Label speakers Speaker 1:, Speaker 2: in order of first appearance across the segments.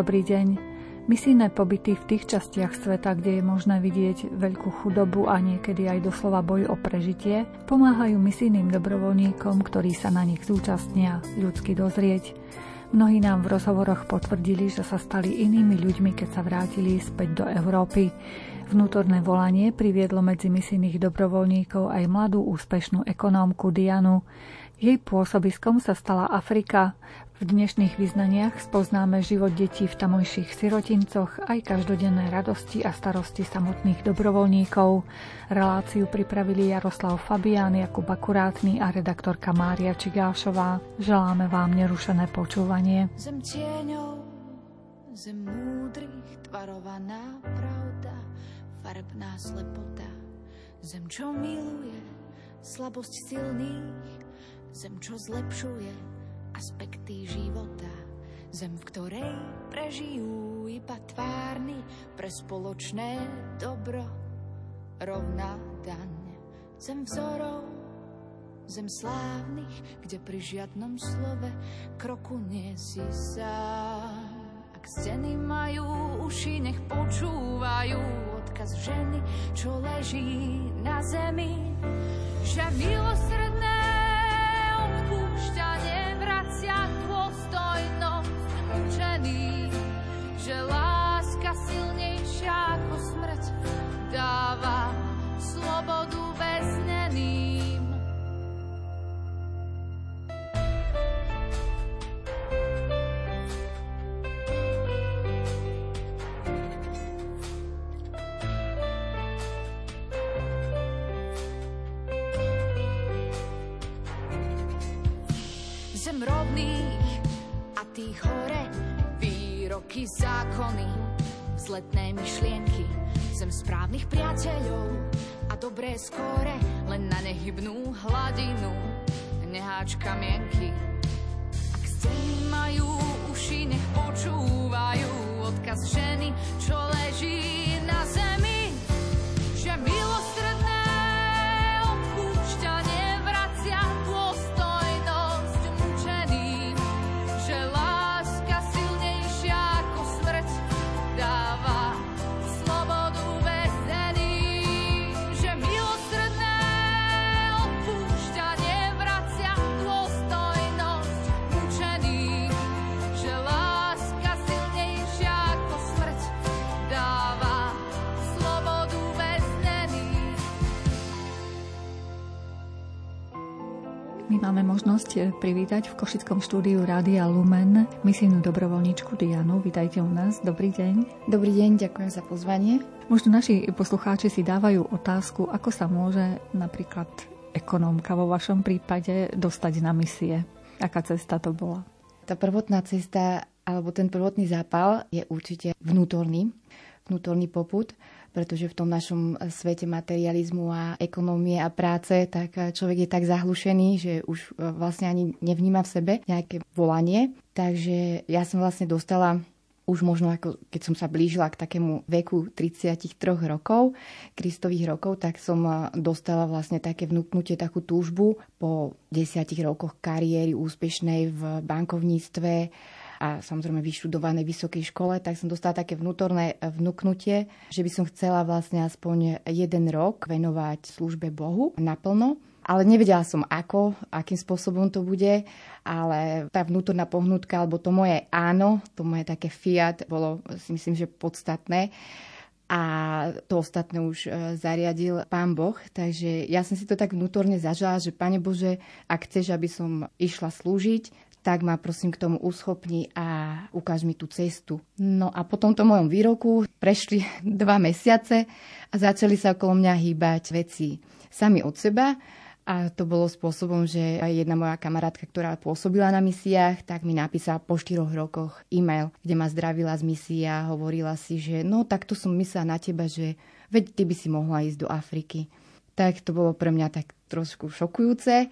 Speaker 1: dobrý deň. Misijné pobyty v tých častiach sveta, kde je možné vidieť veľkú chudobu a niekedy aj doslova boj o prežitie, pomáhajú misijným dobrovoľníkom, ktorí sa na nich zúčastnia ľudsky dozrieť. Mnohí nám v rozhovoroch potvrdili, že sa stali inými ľuďmi, keď sa vrátili späť do Európy. Vnútorné volanie priviedlo medzi misijných dobrovoľníkov aj mladú úspešnú ekonómku Dianu. Jej pôsobiskom sa stala Afrika. V dnešných vyznaniach spoznáme život detí v tamojších sirotincoch aj každodenné radosti a starosti samotných dobrovoľníkov. Reláciu pripravili Jaroslav Fabián, Jakub Akurátny a redaktorka Mária Čigášová. Želáme vám nerušené počúvanie.
Speaker 2: Zem tieňou, zem múdrych, tvarovaná pravda, farebná slepota. Zem, čo miluje, slabosť silných, Zem, čo zlepšuje aspekty života. Zem, v ktorej prežijú iba tvárny pre spoločné dobro rovná daň. Zem vzorov, zem slávnych, kde pri žiadnom slove kroku nie si sám. Ak steny majú uši, nech počúvajú odkaz ženy, čo leží na zemi, že milosrdné odpúšťanie vracia dôstojnosť učený, že láska silnejšia ako smrť dáva slobodu väzneným. Rovných a tých hore výroky, zákony, vzletné myšlienky. Zem správnych priateľov a dobré skóre len na nehybnú hladinu neháčka mienky. Ak steny majú uši, nech počúvajú odkaz ženy, čo leží na zemi,
Speaker 1: máme možnosť eh, privítať v Košickom štúdiu Rádia Lumen misijnú dobrovoľničku Dianu. Vítajte u nás. Dobrý deň.
Speaker 3: Dobrý deň, ďakujem za pozvanie.
Speaker 1: Možno naši poslucháči si dávajú otázku, ako sa môže napríklad ekonómka vo vašom prípade dostať na misie. Aká cesta to bola?
Speaker 3: Tá prvotná cesta, alebo ten prvotný zápal je určite vnútorný, vnútorný poput, pretože v tom našom svete materializmu a ekonómie a práce, tak človek je tak zahlušený, že už vlastne ani nevníma v sebe nejaké volanie. Takže ja som vlastne dostala už možno ako keď som sa blížila k takému veku 33 rokov, kristových rokov, tak som dostala vlastne také vnúknutie, takú túžbu po desiatich rokoch kariéry úspešnej v bankovníctve a samozrejme vyštudovanej vysokej škole, tak som dostala také vnútorné vnúknutie, že by som chcela vlastne aspoň jeden rok venovať službe Bohu naplno. Ale nevedela som ako, akým spôsobom to bude, ale tá vnútorná pohnutka, alebo to moje áno, to moje také fiat, bolo si myslím, že podstatné a to ostatné už e, zariadil pán Boh. Takže ja som si to tak vnútorne zažila, že Pane Bože, ak chceš, aby som išla slúžiť, tak ma prosím k tomu uschopni a ukáž mi tú cestu. No a po tomto mojom výroku prešli dva mesiace a začali sa okolo mňa hýbať veci sami od seba. A to bolo spôsobom, že aj jedna moja kamarátka, ktorá pôsobila na misiách, tak mi napísala po štyroch rokoch e-mail, kde ma zdravila z misie a hovorila si, že no takto som myslela na teba, že veď ty by si mohla ísť do Afriky. Tak to bolo pre mňa tak trošku šokujúce,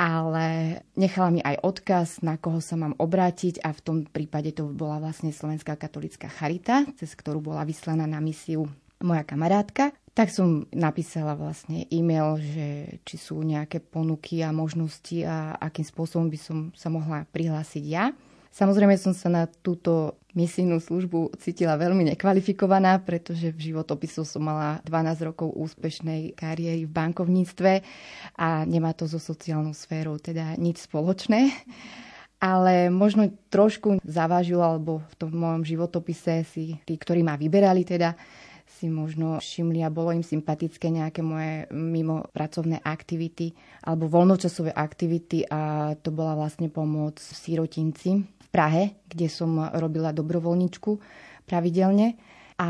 Speaker 3: ale nechala mi aj odkaz, na koho sa mám obrátiť a v tom prípade to bola vlastne Slovenská katolická charita, cez ktorú bola vyslaná na misiu moja kamarátka. Tak som napísala vlastne e-mail, že či sú nejaké ponuky a možnosti a akým spôsobom by som sa mohla prihlásiť ja. Samozrejme som sa na túto misijnú službu cítila veľmi nekvalifikovaná, pretože v životopisu som mala 12 rokov úspešnej kariéry v bankovníctve a nemá to so sociálnou sférou teda nič spoločné. Ale možno trošku zavážilo, alebo v tom mojom životopise si tí, ktorí ma vyberali teda, si možno všimli a bolo im sympatické nejaké moje mimo pracovné aktivity alebo voľnočasové aktivity a to bola vlastne pomoc sírotinci Prahe, kde som robila dobrovoľničku pravidelne. A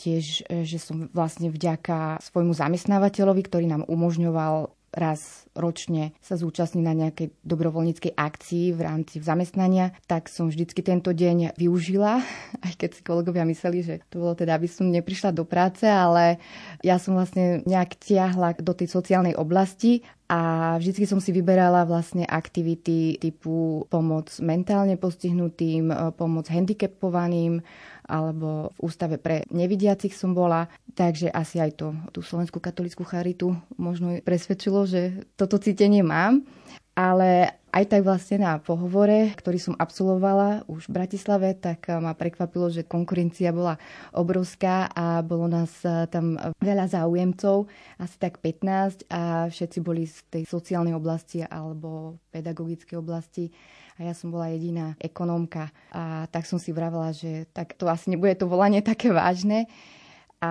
Speaker 3: tiež, že som vlastne vďaka svojmu zamestnávateľovi, ktorý nám umožňoval raz ročne sa zúčastniť na nejakej dobrovoľníckej akcii v rámci zamestnania, tak som vždycky tento deň využila, aj keď si kolegovia mysleli, že to bolo teda, aby som neprišla do práce, ale ja som vlastne nejak tiahla do tej sociálnej oblasti a vždycky som si vyberala vlastne aktivity typu pomoc mentálne postihnutým, pomoc handicapovaným, alebo v ústave pre nevidiacich som bola, takže asi aj to, tú Slovenskú katolickú charitu možno presvedčilo, že toto cítenie mám. Ale aj tak vlastne na pohovore, ktorý som absolvovala už v Bratislave, tak ma prekvapilo, že konkurencia bola obrovská a bolo nás tam veľa záujemcov, asi tak 15 a všetci boli z tej sociálnej oblasti alebo pedagogickej oblasti a ja som bola jediná ekonómka. A tak som si vravela, že tak to asi nebude to volanie také vážne a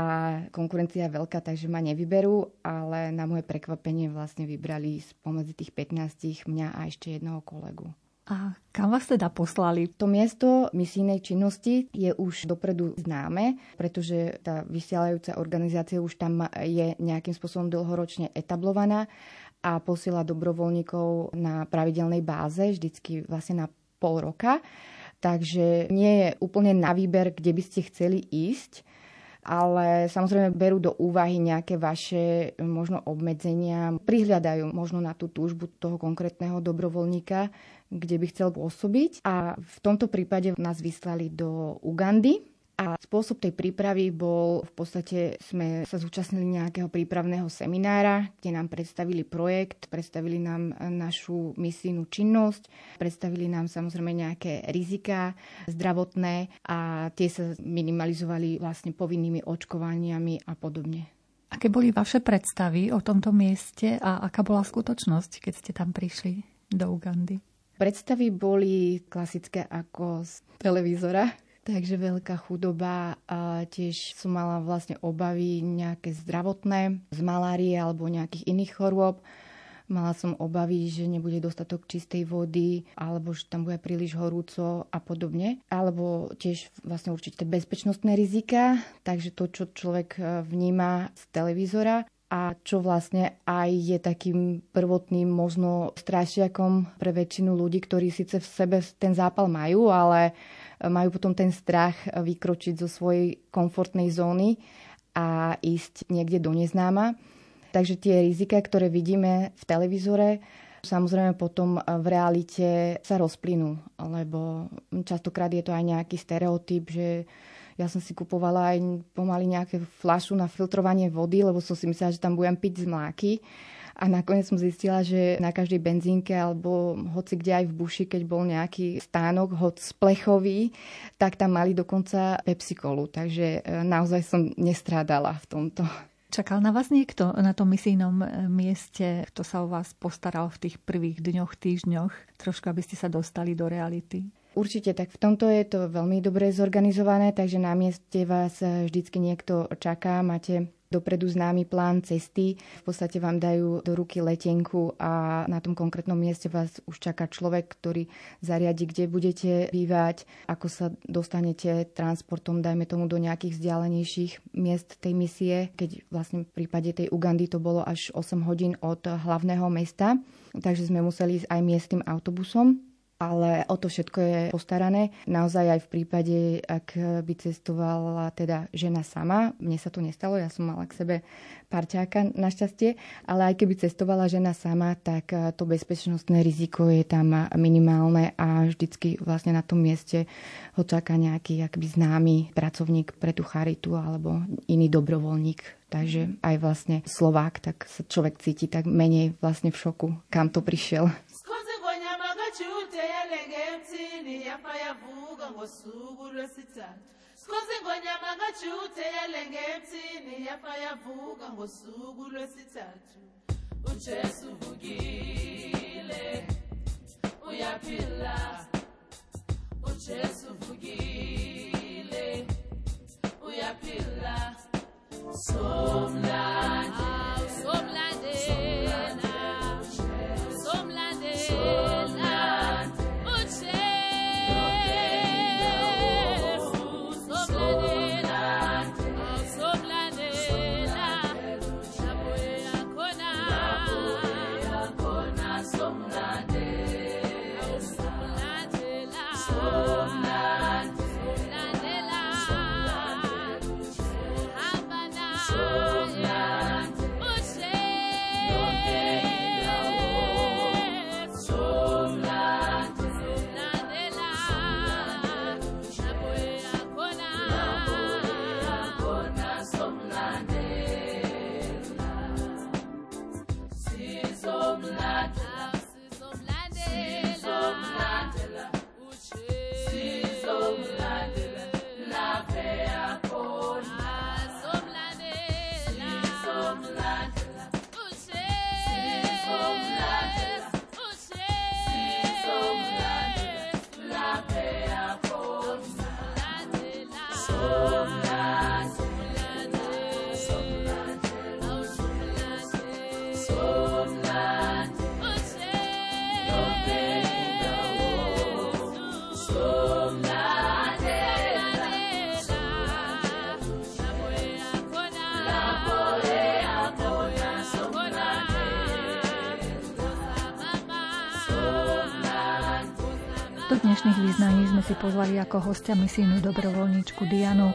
Speaker 3: konkurencia je veľká, takže ma nevyberú, ale na moje prekvapenie vlastne vybrali spomedzi tých 15 mňa a ešte jedného kolegu.
Speaker 1: A kam vás teda poslali?
Speaker 3: To miesto misijnej činnosti je už dopredu známe, pretože tá vysielajúca organizácia už tam je nejakým spôsobom dlhoročne etablovaná a posiela dobrovoľníkov na pravidelnej báze, vždycky vlastne na pol roka. Takže nie je úplne na výber, kde by ste chceli ísť, ale samozrejme berú do úvahy nejaké vaše možno obmedzenia, prihľadajú možno na tú túžbu toho konkrétneho dobrovoľníka, kde by chcel pôsobiť. A v tomto prípade nás vyslali do Ugandy, a spôsob tej prípravy bol, v podstate sme sa zúčastnili nejakého prípravného seminára, kde nám predstavili projekt, predstavili nám našu misijnú činnosť, predstavili nám samozrejme nejaké rizika zdravotné a tie sa minimalizovali vlastne povinnými očkovaniami a podobne.
Speaker 1: Aké boli vaše predstavy o tomto mieste a aká bola skutočnosť, keď ste tam prišli do Ugandy?
Speaker 3: Predstavy boli klasické ako z televízora Takže veľká chudoba a tiež som mala vlastne obavy nejaké zdravotné z malárie alebo nejakých iných chorôb. Mala som obavy, že nebude dostatok čistej vody, alebo že tam bude príliš horúco a podobne. Alebo tiež vlastne určite bezpečnostné rizika, takže to, čo človek e, vníma z televízora a čo vlastne aj je takým prvotným možno strašiakom pre väčšinu ľudí, ktorí síce v sebe ten zápal majú, ale majú potom ten strach vykročiť zo svojej komfortnej zóny a ísť niekde do neznáma. Takže tie rizika, ktoré vidíme v televízore, samozrejme potom v realite sa rozplynú, lebo častokrát je to aj nejaký stereotyp, že ja som si kupovala aj pomaly nejaké flašu na filtrovanie vody, lebo som si myslela, že tam budem piť z mláky a nakoniec som zistila, že na každej benzínke alebo hoci kde aj v buši, keď bol nejaký stánok, hoď splechový, tak tam mali dokonca Pepsi Colu. Takže e, naozaj som nestrádala v tomto.
Speaker 1: Čakal na vás niekto na tom misijnom e, mieste, kto sa o vás postaral v tých prvých dňoch, týždňoch, trošku aby ste sa dostali do reality?
Speaker 3: Určite, tak v tomto je to veľmi dobre zorganizované, takže na mieste vás e, vždycky niekto čaká, máte dopredu známy plán cesty. V podstate vám dajú do ruky letenku a na tom konkrétnom mieste vás už čaká človek, ktorý zariadi, kde budete bývať, ako sa dostanete transportom, dajme tomu do nejakých vzdialenejších miest tej misie, keď vlastne v prípade tej Ugandy to bolo až 8 hodín od hlavného mesta, takže sme museli ísť aj miestnym autobusom ale o to všetko je postarané. Naozaj aj v prípade, ak by cestovala teda žena sama, mne sa to nestalo, ja som mala k sebe parťáka našťastie, ale aj keby cestovala žena sama, tak to bezpečnostné riziko je tam minimálne a vždycky vlastne na tom mieste ho čaká nejaký akby známy pracovník pre tú charitu alebo iný dobrovoľník. Takže aj vlastne Slovák, tak sa človek cíti tak menej vlastne v šoku, kam to prišiel.
Speaker 4: Ngosuku lwesithathu sikhosi ngonyama kaJude yalenge emthini yafa yavuka ngosuku lwesithathu. uJesu vukile uyaphila. uJesu vukile uyaphila. Somlande
Speaker 2: somlandela
Speaker 1: pozvali ako hostia misijnú dobrovoľníčku Dianu.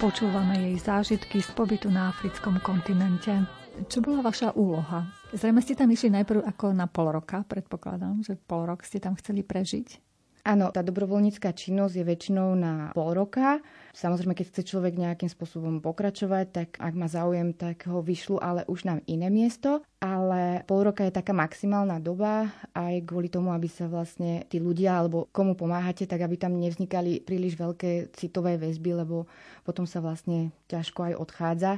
Speaker 1: Počúvame jej zážitky z pobytu na africkom kontinente. Čo bola vaša úloha? Zrejme ste tam išli najprv ako na pol roka, predpokladám, že pol rok ste tam chceli prežiť.
Speaker 3: Áno, tá dobrovoľnícká činnosť je väčšinou na pol roka. Samozrejme, keď chce človek nejakým spôsobom pokračovať, tak ak má záujem, tak ho vyšľú, ale už na iné miesto. Ale pol roka je taká maximálna doba aj kvôli tomu, aby sa vlastne tí ľudia, alebo komu pomáhate, tak aby tam nevznikali príliš veľké citové väzby, lebo potom sa vlastne ťažko aj odchádza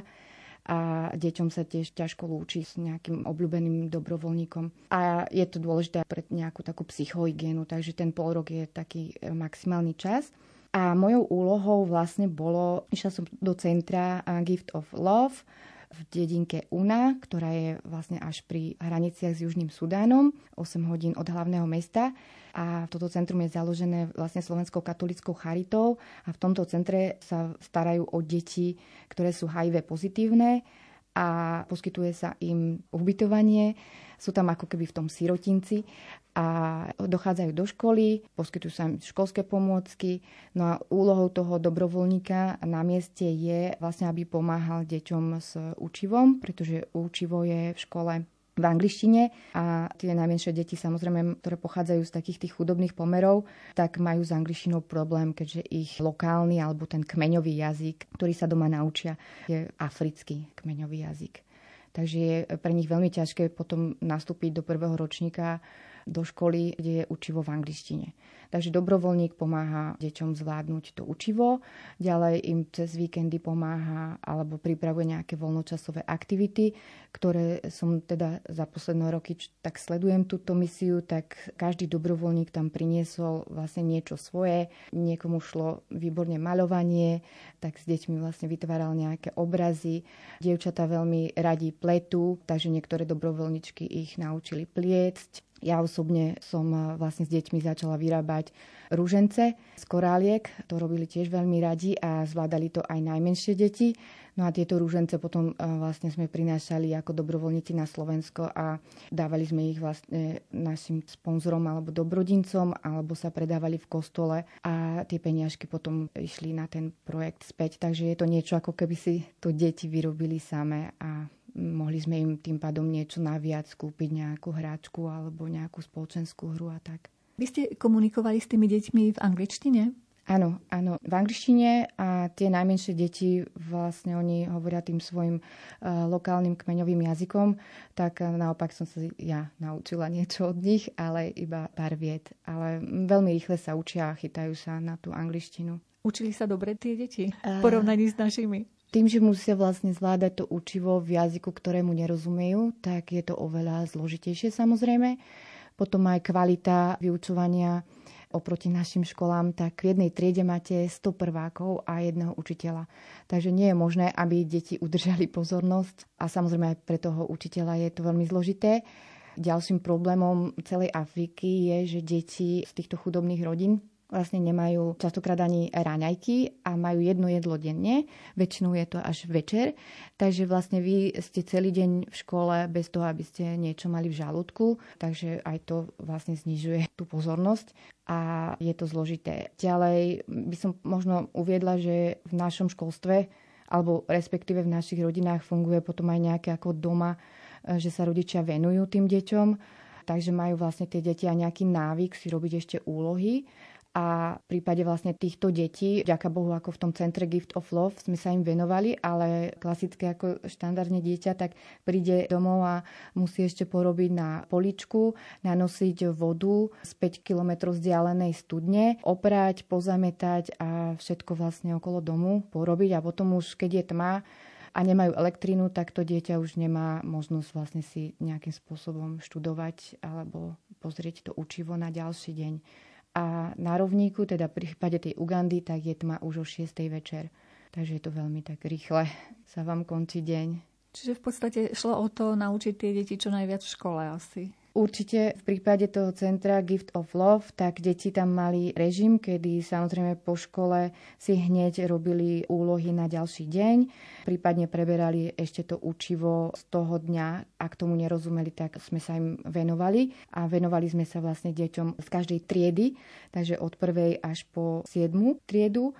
Speaker 3: a deťom sa tiež ťažko lúči s nejakým obľúbeným dobrovoľníkom. A je to dôležité pre nejakú takú psychohygienu, takže ten pol rok je taký e, maximálny čas. A mojou úlohou vlastne bolo, išla som do centra Gift of Love v dedinke Una, ktorá je vlastne až pri hraniciach s Južným Sudánom, 8 hodín od hlavného mesta a toto centrum je založené vlastne Slovenskou katolickou charitou a v tomto centre sa starajú o deti, ktoré sú HIV pozitívne a poskytuje sa im ubytovanie. Sú tam ako keby v tom sirotinci a dochádzajú do školy, poskytujú sa im školské pomôcky. No a úlohou toho dobrovoľníka na mieste je vlastne, aby pomáhal deťom s učivom, pretože učivo je v škole v angličtine a tie najmenšie deti samozrejme, ktoré pochádzajú z takých tých chudobných pomerov, tak majú s angličtinou problém, keďže ich lokálny alebo ten kmeňový jazyk, ktorý sa doma naučia, je africký kmeňový jazyk. Takže je pre nich veľmi ťažké potom nastúpiť do prvého ročníka do školy, kde je učivo v angličtine. Takže dobrovoľník pomáha deťom zvládnuť to učivo, ďalej im cez víkendy pomáha alebo pripravuje nejaké voľnočasové aktivity, ktoré som teda za posledné roky tak sledujem túto misiu, tak každý dobrovoľník tam priniesol vlastne niečo svoje. Niekomu šlo výborne maľovanie, tak s deťmi vlastne vytváral nejaké obrazy. Dievčatá veľmi radi pletu, takže niektoré dobrovoľničky ich naučili pliecť. Ja osobne som eh, vlastne s deťmi začala vyrábať rúžence z koráliek. To robili tiež veľmi radi a zvládali to aj najmenšie deti. No a tieto rúžence potom eh, vlastne sme prinášali ako dobrovoľníci na Slovensko a dávali sme ich vlastne našim sponzorom alebo dobrodincom alebo sa predávali v kostole a tie peniažky potom išli na ten projekt späť. Takže je to niečo ako keby si to deti vyrobili same a mohli sme im tým pádom niečo naviac kúpiť, nejakú hráčku alebo nejakú spoločenskú hru a tak.
Speaker 1: Vy ste komunikovali s tými deťmi v angličtine?
Speaker 3: Áno, áno, v angličtine a tie najmenšie deti vlastne oni hovoria tým svojim uh, lokálnym kmeňovým jazykom, tak uh, naopak som sa ja naučila niečo od nich, ale iba pár viet. Ale veľmi rýchle sa učia a chytajú sa na tú angličtinu.
Speaker 1: Učili sa dobre tie deti v porovnaní s našimi?
Speaker 3: Tým, že musia vlastne zvládať to učivo v jazyku, ktorému nerozumejú, tak je to oveľa zložitejšie samozrejme. Potom aj kvalita vyučovania oproti našim školám, tak v jednej triede máte 100 prvákov a jedného učiteľa. Takže nie je možné, aby deti udržali pozornosť a samozrejme aj pre toho učiteľa je to veľmi zložité. Ďalším problémom celej Afriky je, že deti z týchto chudobných rodín vlastne nemajú častokrát ani raňajky a majú jedno jedlo denne. Väčšinou je to až večer. Takže vlastne vy ste celý deň v škole bez toho, aby ste niečo mali v žalúdku. Takže aj to vlastne znižuje tú pozornosť a je to zložité. Ďalej by som možno uviedla, že v našom školstve alebo respektíve v našich rodinách funguje potom aj nejaké ako doma, že sa rodičia venujú tým deťom, takže majú vlastne tie deti aj nejaký návyk si robiť ešte úlohy a v prípade vlastne týchto detí, ďaká Bohu, ako v tom centre Gift of Love sme sa im venovali, ale klasické ako štandardne dieťa, tak príde domov a musí ešte porobiť na poličku, nanosiť vodu z 5 km vzdialenej studne, oprať, pozametať a všetko vlastne okolo domu porobiť. A potom už, keď je tma, a nemajú elektrínu, tak to dieťa už nemá možnosť vlastne si nejakým spôsobom študovať alebo pozrieť to učivo na ďalší deň a na rovníku, teda v prípade tej Ugandy, tak je tma už o 6. večer. Takže je to veľmi tak rýchle. Sa vám končí deň.
Speaker 1: Čiže v podstate šlo o to naučiť tie deti čo najviac v škole asi.
Speaker 3: Určite v prípade toho centra Gift of Love, tak deti tam mali režim, kedy samozrejme po škole si hneď robili úlohy na ďalší deň, prípadne preberali ešte to učivo z toho dňa. Ak tomu nerozumeli, tak sme sa im venovali a venovali sme sa vlastne deťom z každej triedy, takže od prvej až po siedmu triedu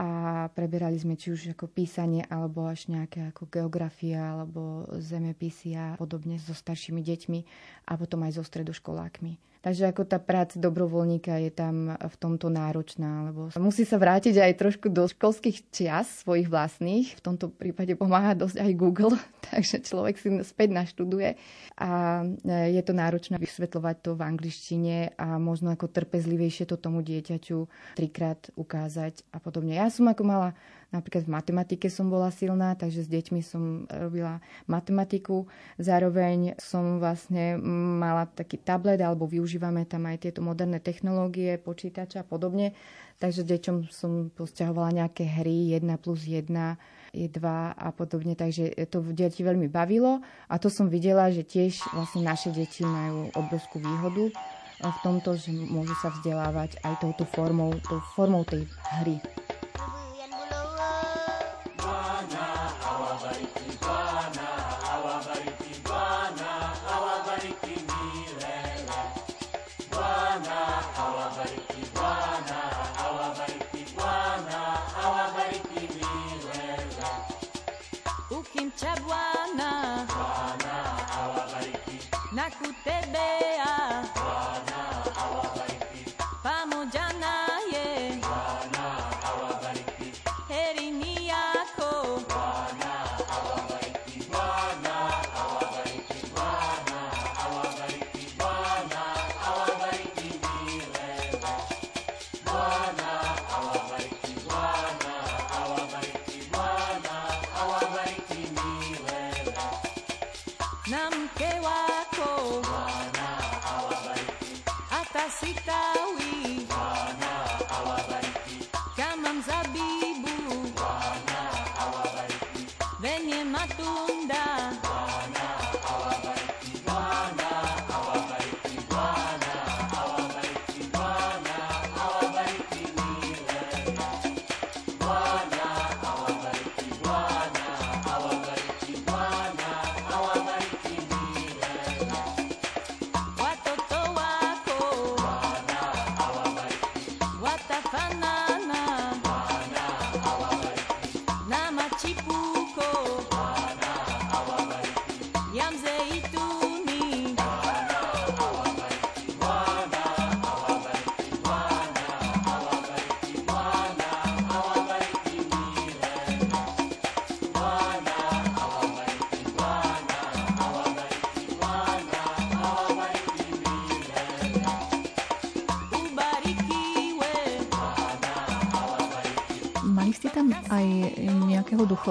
Speaker 3: a preberali sme či už ako písanie alebo až nejaké ako geografia alebo zemepisy a podobne so staršími deťmi a potom aj so stredoškolákmi. Takže ako tá práca dobrovoľníka je tam v tomto náročná, lebo musí sa vrátiť aj trošku do školských čias svojich vlastných. V tomto prípade pomáha dosť aj Google, takže človek si späť naštuduje a e, je to náročné vysvetľovať to v angličtine a možno ako trpezlivejšie to tomu dieťaťu trikrát ukázať a podobne. Ja som ako mala Napríklad v matematike som bola silná, takže s deťmi som robila matematiku. Zároveň som vlastne mala taký tablet, alebo využívame tam aj tieto moderné technológie, počítača a podobne. Takže deťom som posťahovala nejaké hry 1 plus 1 je 2 a podobne, takže to deti veľmi bavilo a to som videla, že tiež vlastne naše deti majú obrovskú výhodu v tomto, že môžu sa vzdelávať aj touto formou, tou formou tej hry.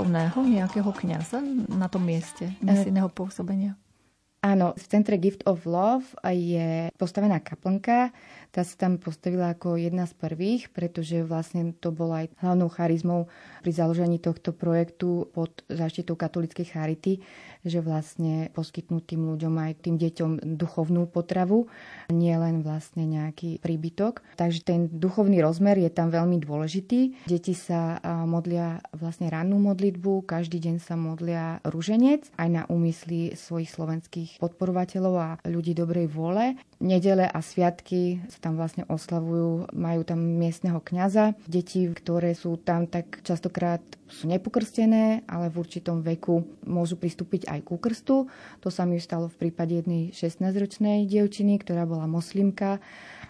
Speaker 1: Duchovného, nejakého kňaza na tom mieste misijného pôsobenia?
Speaker 3: Áno, v centre Gift of Love je postavená kaplnka, tá sa tam postavila ako jedna z prvých, pretože vlastne to bola aj hlavnou charizmou pri založení tohto projektu pod záštitou katolíckej charity, že vlastne poskytnú tým ľuďom aj tým deťom duchovnú potravu, nie len vlastne nejaký príbytok. Takže ten duchovný rozmer je tam veľmi dôležitý. Deti sa modlia vlastne rannú modlitbu, každý deň sa modlia ruženec aj na úmysly svojich slovenských podporovateľov a ľudí dobrej vôle. Nedele a sviatky tam vlastne oslavujú, majú tam miestneho kňaza. Deti, ktoré sú tam, tak častokrát sú nepokrstené, ale v určitom veku môžu pristúpiť aj ku krstu. To sa mi stalo v prípade jednej 16-ročnej dievčiny, ktorá bola moslimka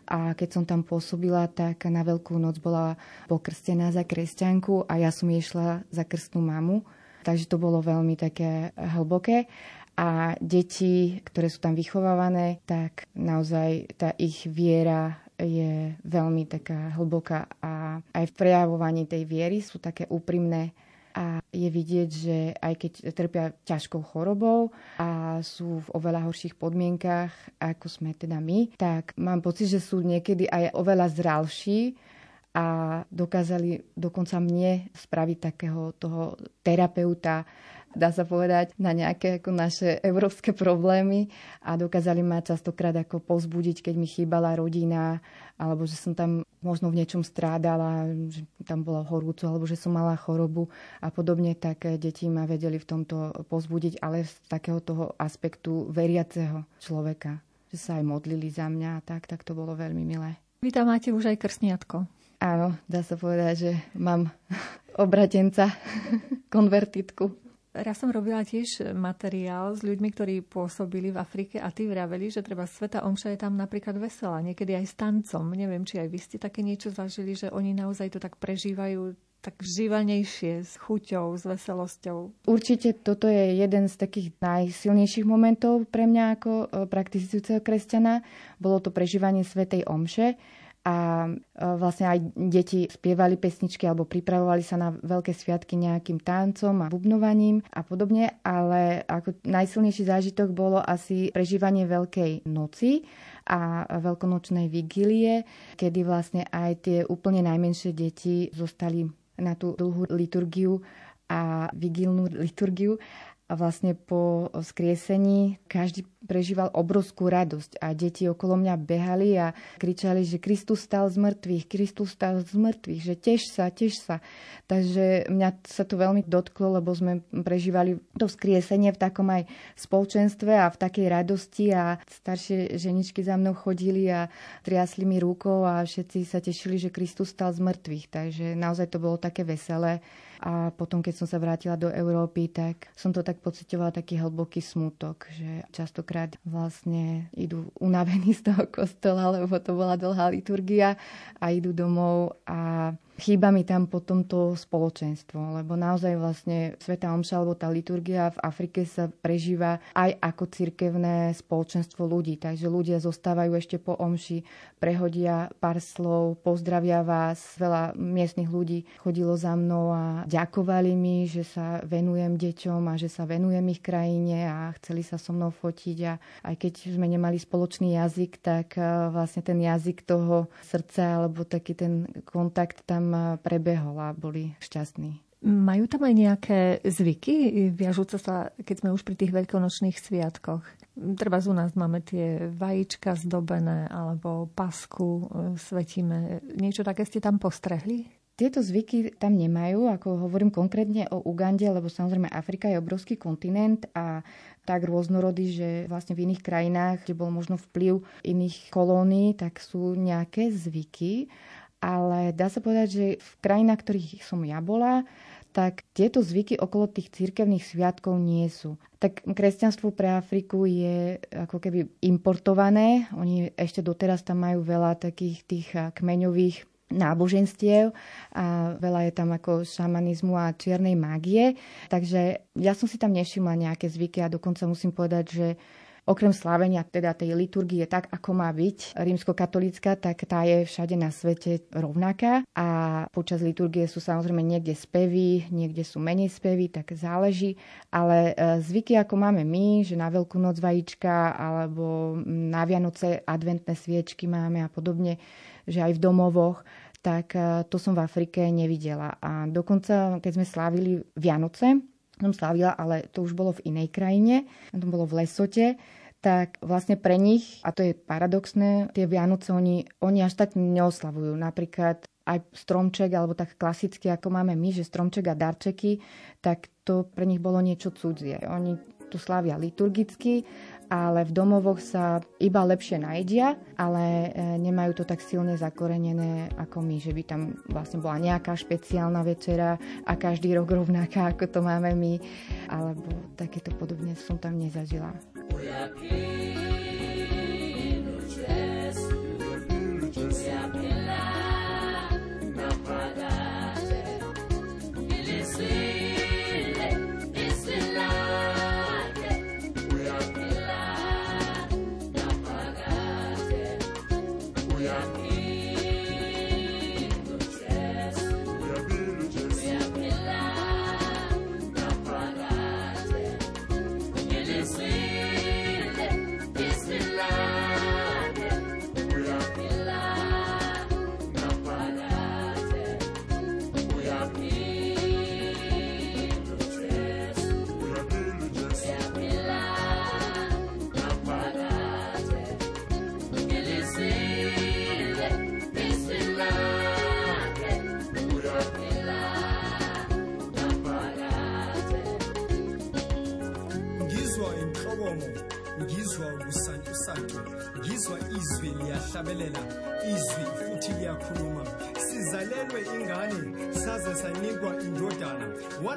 Speaker 3: a keď som tam pôsobila, tak na Veľkú noc bola pokrstená za kresťanku a ja som jej šla za krstnú mamu. Takže to bolo veľmi také hlboké a deti, ktoré sú tam vychovávané, tak naozaj tá ich viera je veľmi taká hlboká a aj v prejavovaní tej viery sú také úprimné a je vidieť, že aj keď trpia ťažkou chorobou a sú v oveľa horších podmienkach, ako sme teda my, tak mám pocit, že sú niekedy aj oveľa zralší a dokázali dokonca mne spraviť takého toho terapeuta, dá sa povedať, na nejaké ako naše európske problémy a dokázali ma častokrát ako pozbudiť, keď mi chýbala rodina, alebo že som tam možno v niečom strádala, že tam bola horúco, alebo že som mala chorobu a podobne, tak deti ma vedeli v tomto pozbudiť, ale z takého toho aspektu veriaceho človeka, že sa aj modlili za mňa a tak, tak to bolo veľmi milé.
Speaker 1: Vy tam máte už aj krstniatko.
Speaker 3: Áno, dá sa povedať, že mám obratenca, konvertitku.
Speaker 1: Raz som robila tiež materiál s ľuďmi, ktorí pôsobili v Afrike a tí vraveli, že treba Sveta Omša je tam napríklad veselá, niekedy aj s tancom. Neviem, či aj vy ste také niečo zažili, že oni naozaj to tak prežívajú tak živelnejšie, s chuťou, s veselosťou.
Speaker 3: Určite toto je jeden z takých najsilnejších momentov pre mňa ako e, praktizujúceho kresťana. Bolo to prežívanie Svetej Omše a e, vlastne aj deti spievali pesničky alebo pripravovali sa na veľké sviatky nejakým tancom a bubnovaním a podobne, ale ako najsilnejší zážitok bolo asi prežívanie Veľkej noci a veľkonočnej vigílie, kedy vlastne aj tie úplne najmenšie deti zostali na tú dlhú liturgiu a vigílnu liturgiu vlastne po skriesení každý prežíval obrovskú radosť a deti okolo mňa behali a kričali, že Kristus stal z mŕtvych, Kristus stal z mŕtvych, že teš sa, teš sa. Takže mňa sa to veľmi dotklo, lebo sme prežívali to skriesenie v takom aj spoločenstve a v takej radosti a staršie ženičky za mnou chodili a triasli mi rukou a všetci sa tešili, že Kristus stal z mŕtvych. Takže naozaj to bolo také veselé. A potom, keď som sa vrátila do Európy, tak som to tak pocitovala taký hlboký smutok, že častokrát vlastne idú unavení z toho kostola, lebo to bola dlhá liturgia a idú domov a chýba mi tam potom to spoločenstvo, lebo naozaj vlastne Sveta Omša alebo tá liturgia v Afrike sa prežíva aj ako cirkevné spoločenstvo ľudí. Takže ľudia zostávajú ešte po Omši, prehodia pár slov, pozdravia vás. Veľa miestnych ľudí chodilo za mnou a ďakovali mi, že sa venujem deťom a že sa venujem ich krajine a chceli sa so mnou fotiť. A aj keď sme nemali spoločný jazyk, tak eh, vlastne ten jazyk toho srdca alebo taký ten kontakt tam prebehol a boli šťastní.
Speaker 1: Majú tam aj nejaké zvyky, viažúce sa, keď sme už pri tých veľkonočných sviatkoch? Treba u nás máme tie vajíčka zdobené, alebo pasku e, svetíme. Niečo také ste tam postrehli?
Speaker 3: Tieto zvyky tam nemajú, ako hovorím konkrétne o Ugande, lebo samozrejme Afrika je obrovský kontinent a tak rôznorodý, že vlastne v iných krajinách, kde bol možno vplyv iných kolónií, tak sú nejaké zvyky ale dá sa povedať, že v krajinách, ktorých som ja bola, tak tieto zvyky okolo tých cirkevných sviatkov nie sú. Tak kresťanstvo pre Afriku je ako keby importované. Oni ešte doteraz tam majú veľa takých tých kmeňových náboženstiev a veľa je tam ako šamanizmu a čiernej mágie. Takže ja som si tam nevšimla nejaké zvyky a dokonca musím povedať, že okrem slávenia teda tej liturgie tak, ako má byť rímskokatolícka, tak tá je všade na svete rovnaká a počas liturgie sú samozrejme niekde spevy, niekde sú menej spevy, tak záleží, ale e, zvyky, ako máme my, že na Veľkú noc vajíčka alebo na Vianoce adventné sviečky máme a podobne, že aj v domovoch, tak e, to som v Afrike nevidela. A dokonca, keď sme slávili Vianoce, som slávila, ale to už bolo v inej krajine, to bolo v Lesote, tak vlastne pre nich, a to je paradoxné, tie Vianoce oni, oni až tak neoslavujú. Napríklad aj stromček, alebo tak klasicky, ako máme my, že stromček a darčeky, tak to pre nich bolo niečo cudzie. Oni tu slávia liturgicky ale v domovoch sa iba lepšie najedia, ale e, nemajú to tak silne zakorenené ako my, že by tam vlastne bola nejaká špeciálna večera a každý rok rovnaká, ako to máme my, alebo takéto podobne som tam nezažila.
Speaker 2: We are kings.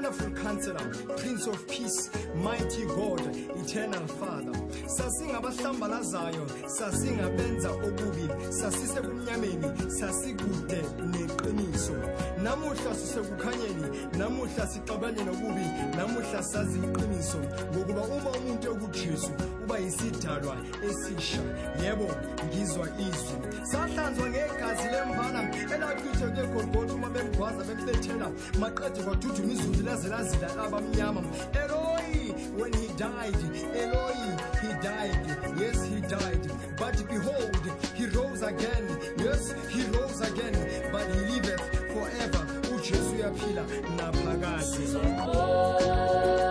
Speaker 2: Wonderful counselor prince of peace mighty god eternal father sasingabahlambalazayo sasingabenza okubi sasisebumnyameni sasikude neqiniso. Namuhla sisekukhanyeni namuhla sixabane nokubi namuhla sazi iqiniso. Ngokuba uma umuntu ekujesu uba yisidalwa esisha yebo ngizwa izwi. Sahlanzwa ngegazi lemvana elachithwe kwegolgotha uma bemgwaza bembethela maqede kwaduthuma izulu laze lazila labamnyama eloi when he died eloi he died. Yes he died. But behold he rose again. Yes he rose again. But he liveth forever. Ujesu uyaphila naphakade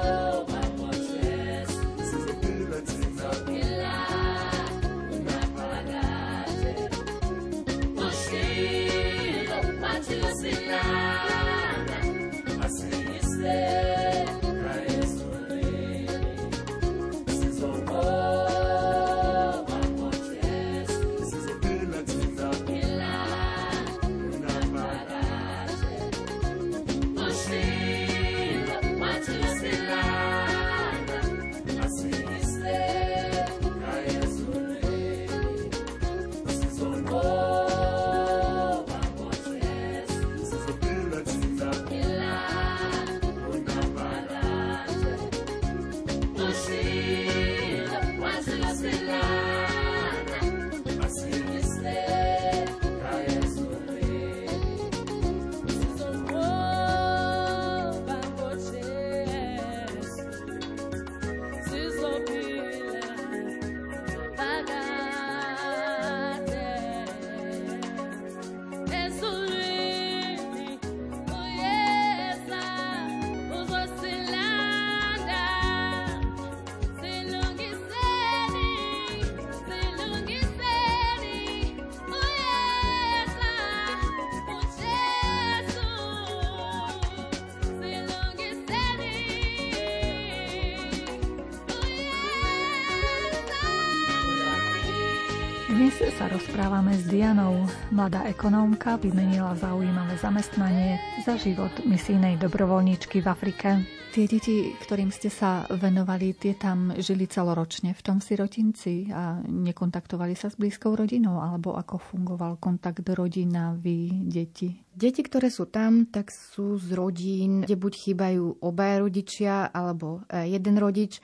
Speaker 1: Dianou. Mladá ekonómka vymenila zaujímavé zamestnanie za život misijnej dobrovoľníčky v Afrike. Tie deti, ktorým ste sa venovali, tie tam žili celoročne v tom sirotinci a nekontaktovali sa s blízkou rodinou, alebo ako fungoval kontakt rodina, vy, deti?
Speaker 3: Deti, ktoré sú tam, tak sú z rodín, kde buď chýbajú obaja rodičia alebo e, jeden rodič,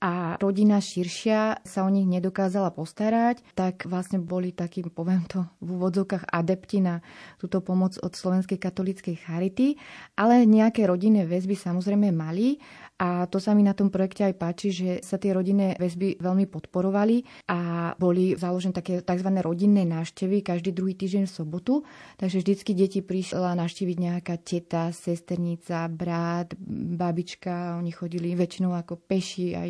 Speaker 3: a rodina širšia sa o nich nedokázala postarať, tak vlastne boli takým, poviem to, v úvodzovkách adepti na túto pomoc od Slovenskej katolíckej charity, ale nejaké rodinné väzby samozrejme mali a to sa mi na tom projekte aj páči, že sa tie rodinné väzby veľmi podporovali a boli založené také tzv. rodinné návštevy každý druhý týždeň v sobotu. Takže vždycky deti prišla navštíviť nejaká teta, sesternica, brat, babička. Oni chodili väčšinou ako peši aj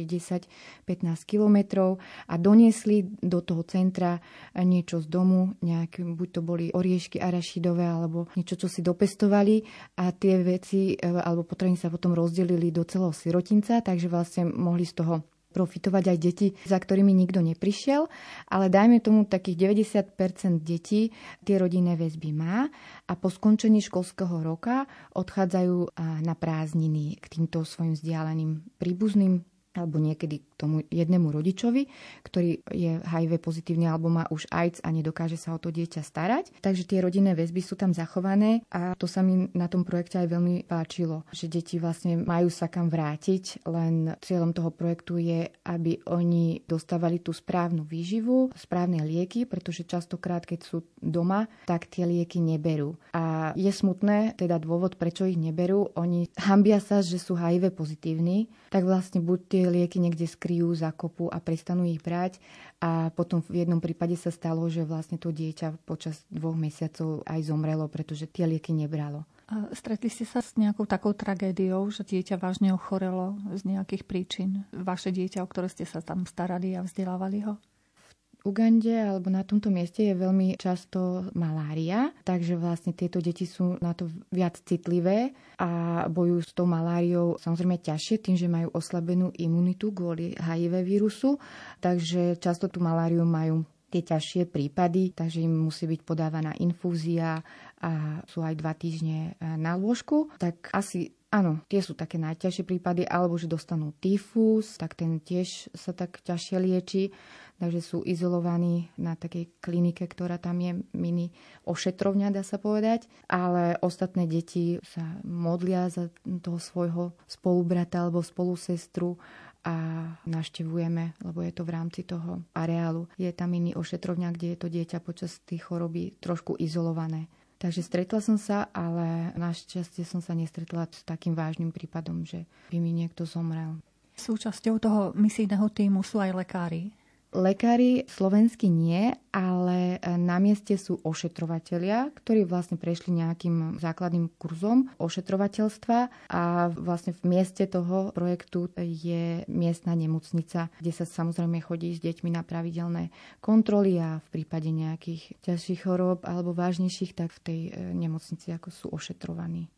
Speaker 3: 10-15 kilometrov a doniesli do toho centra niečo z domu, nejaké, buď to boli oriešky arašidové alebo niečo, čo si dopestovali a tie veci e, alebo potrební sa potom rozdelili do celého sirotinca, takže vlastne mohli z toho profitovať aj deti, za ktorými nikto neprišiel, ale dajme tomu takých 90% detí tie rodinné väzby má a po skončení školského roka odchádzajú na prázdniny k týmto svojim vzdialeným príbuzným alebo niekedy tomu jednému rodičovi, ktorý je HIV pozitívny alebo má už AIDS a nedokáže sa o to dieťa starať. Takže tie rodinné väzby sú tam zachované a to sa mi na tom projekte aj veľmi páčilo, že deti vlastne majú sa kam vrátiť, len cieľom toho projektu je, aby oni dostávali tú správnu výživu, správne lieky, pretože častokrát, keď sú doma, tak tie lieky neberú. A je smutné, teda dôvod, prečo ich neberú, oni hambia sa, že sú HIV pozitívni, tak vlastne buď tie lieky niekde skryjú, zakopu a prestanú ich brať. A potom v jednom prípade sa stalo, že vlastne to dieťa počas dvoch mesiacov aj zomrelo, pretože tie lieky nebralo.
Speaker 1: A stretli ste sa s nejakou takou tragédiou, že dieťa vážne ochorelo z nejakých príčin? Vaše dieťa, o ktoré ste sa tam starali a vzdelávali ho?
Speaker 3: Ugande alebo na tomto mieste je veľmi často malária, takže vlastne tieto deti sú na to viac citlivé a bojujú s tou maláriou samozrejme ťažšie tým, že majú oslabenú imunitu kvôli HIV vírusu, takže často tú maláriu majú tie ťažšie prípady, takže im musí byť podávaná infúzia a sú aj dva týždne na lôžku, tak asi Áno, tie sú také najťažšie prípady, alebo že dostanú tyfus, tak ten tiež sa tak ťažšie lieči takže sú izolovaní na takej klinike, ktorá tam je mini ošetrovňa, dá sa povedať. Ale ostatné deti sa modlia za toho svojho spolubrata alebo spolusestru a naštevujeme, lebo je to v rámci toho areálu. Je tam iný ošetrovňa, kde je to dieťa počas tých choroby trošku izolované. Takže stretla som sa, ale našťastie som sa nestretla s takým vážnym prípadom, že by mi niekto zomrel.
Speaker 1: Súčasťou toho misijného týmu sú aj lekári.
Speaker 3: Lekári slovenskí nie, ale e, na mieste sú ošetrovatelia, ktorí vlastne prešli nejakým základným kurzom ošetrovateľstva a vlastne v mieste toho projektu je miestna nemocnica, kde sa samozrejme chodí s deťmi na pravidelné kontroly a v prípade nejakých ťažších chorób alebo vážnejších, tak v tej e, nemocnici ako sú ošetrovaní.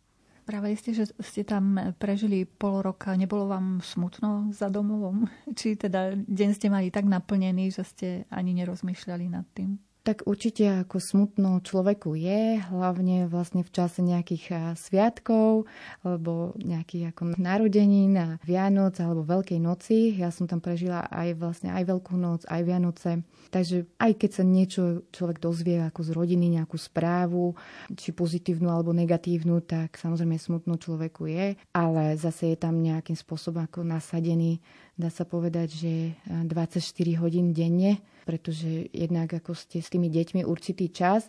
Speaker 1: Práve ste, že ste tam prežili pol roka. Nebolo vám smutno za domovom? Či teda deň ste mali tak naplnený, že ste ani nerozmýšľali nad tým?
Speaker 3: Tak určite ako smutno človeku je, hlavne vlastne v čase nejakých sviatkov, alebo nejakých ako narodenín a Vianoc alebo Veľkej noci. Ja som tam prežila aj vlastne aj Veľkú noc, aj Vianoce. Takže aj keď sa niečo človek dozvie ako z rodiny, nejakú správu, či pozitívnu alebo negatívnu, tak samozrejme smutno človeku je, ale zase je tam nejakým spôsobom ako nasadený dá sa povedať, že 24 hodín denne, pretože jednak ako ste s tými deťmi určitý čas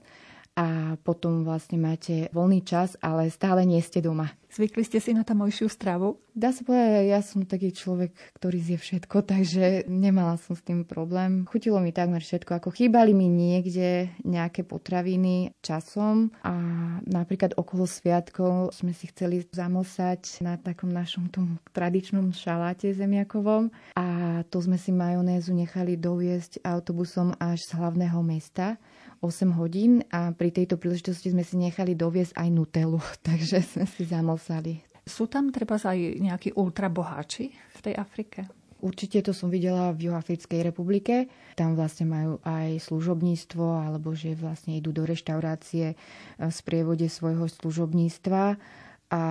Speaker 3: a potom vlastne máte voľný čas, ale stále nie ste doma.
Speaker 1: Zvykli ste si na tamojšiu stravu?
Speaker 3: Dá sa povedať, ja som taký človek, ktorý zje všetko, takže nemala som s tým problém. Chutilo mi takmer všetko, ako chýbali mi niekde nejaké potraviny časom a napríklad okolo sviatkov sme si chceli zamosať na takom našom tom tradičnom šaláte zemiakovom a to sme si majonézu nechali doviesť autobusom až z hlavného mesta 8 hodín a pri tejto príležitosti sme si nechali doviesť aj Nutelu, takže sme si zamlsali.
Speaker 1: Sú tam treba aj nejakí ultraboháči v tej Afrike?
Speaker 3: Určite to som videla v Juhoafrickej republike. Tam vlastne majú aj služobníctvo, alebo že vlastne idú do reštaurácie v sprievode svojho služobníctva. A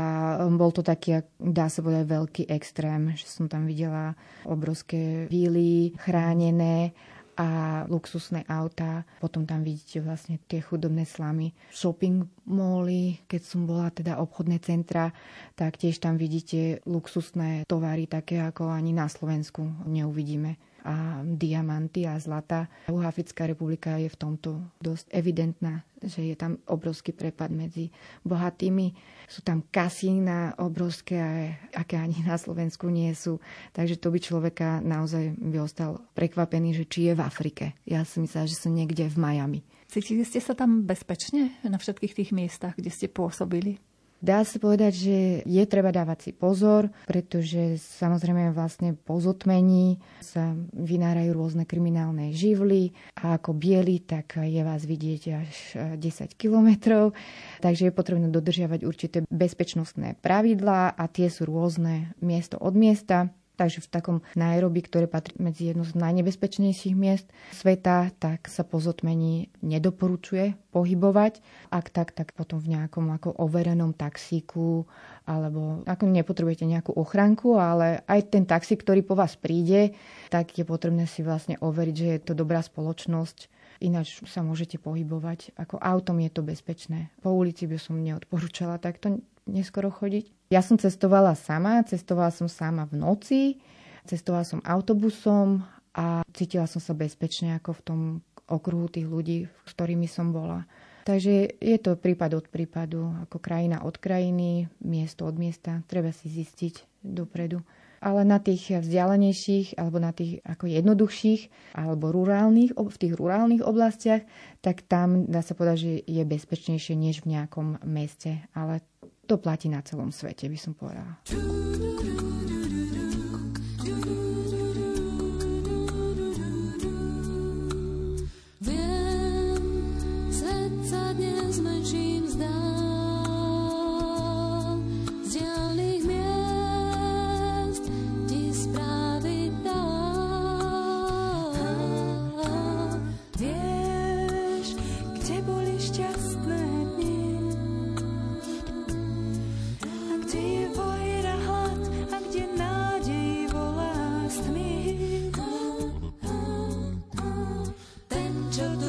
Speaker 3: bol to taký, dá sa povedať, veľký extrém, že som tam videla obrovské víly chránené a luxusné autá. Potom tam vidíte vlastne tie chudobné slamy. Shopping moly, keď som bola teda obchodné centra, tak tiež tam vidíte luxusné tovary, také ako ani na Slovensku neuvidíme a diamanty a zlata. Juhoafrická republika je v tomto dosť evidentná, že je tam obrovský prepad medzi bohatými. Sú tam kasína obrovské, aké ani na Slovensku nie sú. Takže to by človeka naozaj by ostal prekvapený, že či je v Afrike. Ja si myslím, že som niekde v Miami.
Speaker 1: Cítili ste sa tam bezpečne na všetkých tých miestach, kde ste pôsobili?
Speaker 3: Dá sa povedať, že je treba dávať si pozor, pretože samozrejme vlastne po zotmení sa vynárajú rôzne kriminálne živly a ako bieli, tak je vás vidieť až 10 kilometrov. Takže je potrebné dodržiavať určité bezpečnostné pravidlá a tie sú rôzne miesto od miesta. Takže v takom Nairobi, ktoré patrí medzi jedno z najnebezpečnejších miest sveta, tak sa po zotmení nedoporučuje pohybovať. Ak tak, tak potom v nejakom ako overenom taxíku alebo ako nepotrebujete nejakú ochranku, ale aj ten taxík, ktorý po vás príde, tak je potrebné si vlastne overiť, že je to dobrá spoločnosť, ináč sa môžete pohybovať. Ako autom je to bezpečné. Po ulici by som neodporúčala takto neskoro chodiť. Ja som cestovala sama, cestovala som sama v noci, cestovala som autobusom a cítila som sa bezpečne ako v tom okruhu tých ľudí, s ktorými som bola. Takže je to prípad od prípadu, ako krajina od krajiny, miesto od miesta. Treba si zistiť dopredu. Ale na tých vzdialenejších, alebo na tých ako jednoduchších, alebo rurálnych, v tých rurálnych oblastiach, tak tam dá sa povedať, že je bezpečnejšie než v nejakom meste. Ale to platí na celom svete, by som povedala.
Speaker 5: Viem, svet sa dnes menším zdá. Ten,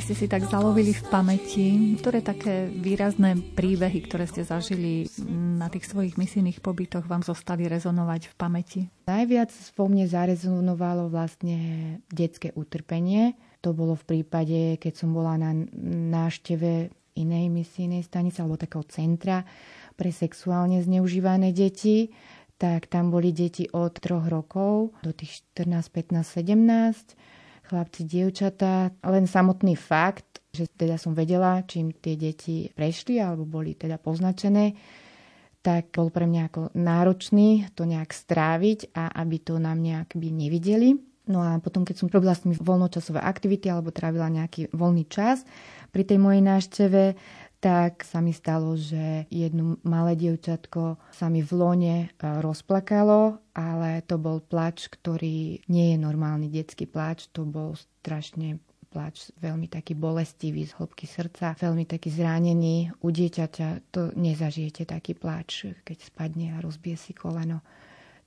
Speaker 5: máš čím pieseň máš.
Speaker 1: Ak by ste si tak zalovili v pamäti, ktoré také výrazné príbehy, ktoré ste zažili na tých svojich misijných pobytoch, vám zostali rezonovať v pamäti?
Speaker 3: Najviac vo mne zarezonovalo vlastne detské utrpenie. To bolo v prípade, keď som bola na nášteve inej misijnej stanice alebo takého centra pre sexuálne zneužívané deti tak tam boli deti od 3 rokov do tých 14, 15, 17 chlapci, dievčatá. Len samotný fakt, že teda som vedela, čím tie deti prešli alebo boli teda poznačené, tak bol pre mňa ako náročný to nejak stráviť a aby to nám nejak by nevideli. No a potom, keď som robila s nimi voľnočasové aktivity alebo trávila nejaký voľný čas pri tej mojej návšteve, tak sa mi stalo, že jedno malé dievčatko sa mi v lone e, rozplakalo, ale to bol plač, ktorý nie je normálny detský plač, to bol strašne plač veľmi taký bolestivý z hĺbky srdca, veľmi taký zranený. U dieťaťa to nezažijete taký plač, keď spadne a rozbije si koleno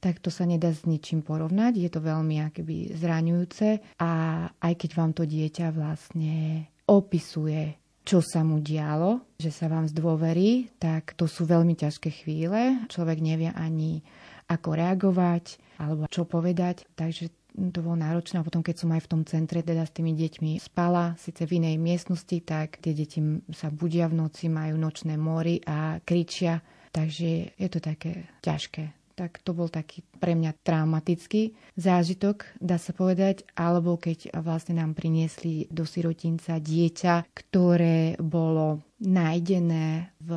Speaker 3: tak to sa nedá s ničím porovnať. Je to veľmi akoby zraňujúce a aj keď vám to dieťa vlastne opisuje čo sa mu dialo, že sa vám zdôverí, tak to sú veľmi ťažké chvíle. Človek nevie ani ako reagovať alebo čo povedať. Takže to bolo náročné. A potom, keď som aj v tom centre teda s tými deťmi spala, síce v inej miestnosti, tak tie deti sa budia v noci, majú nočné mory a kričia. Takže je to také ťažké tak to bol taký pre mňa traumatický zážitok, dá sa povedať, alebo keď vlastne nám priniesli do sirotinca dieťa, ktoré bolo nájdené v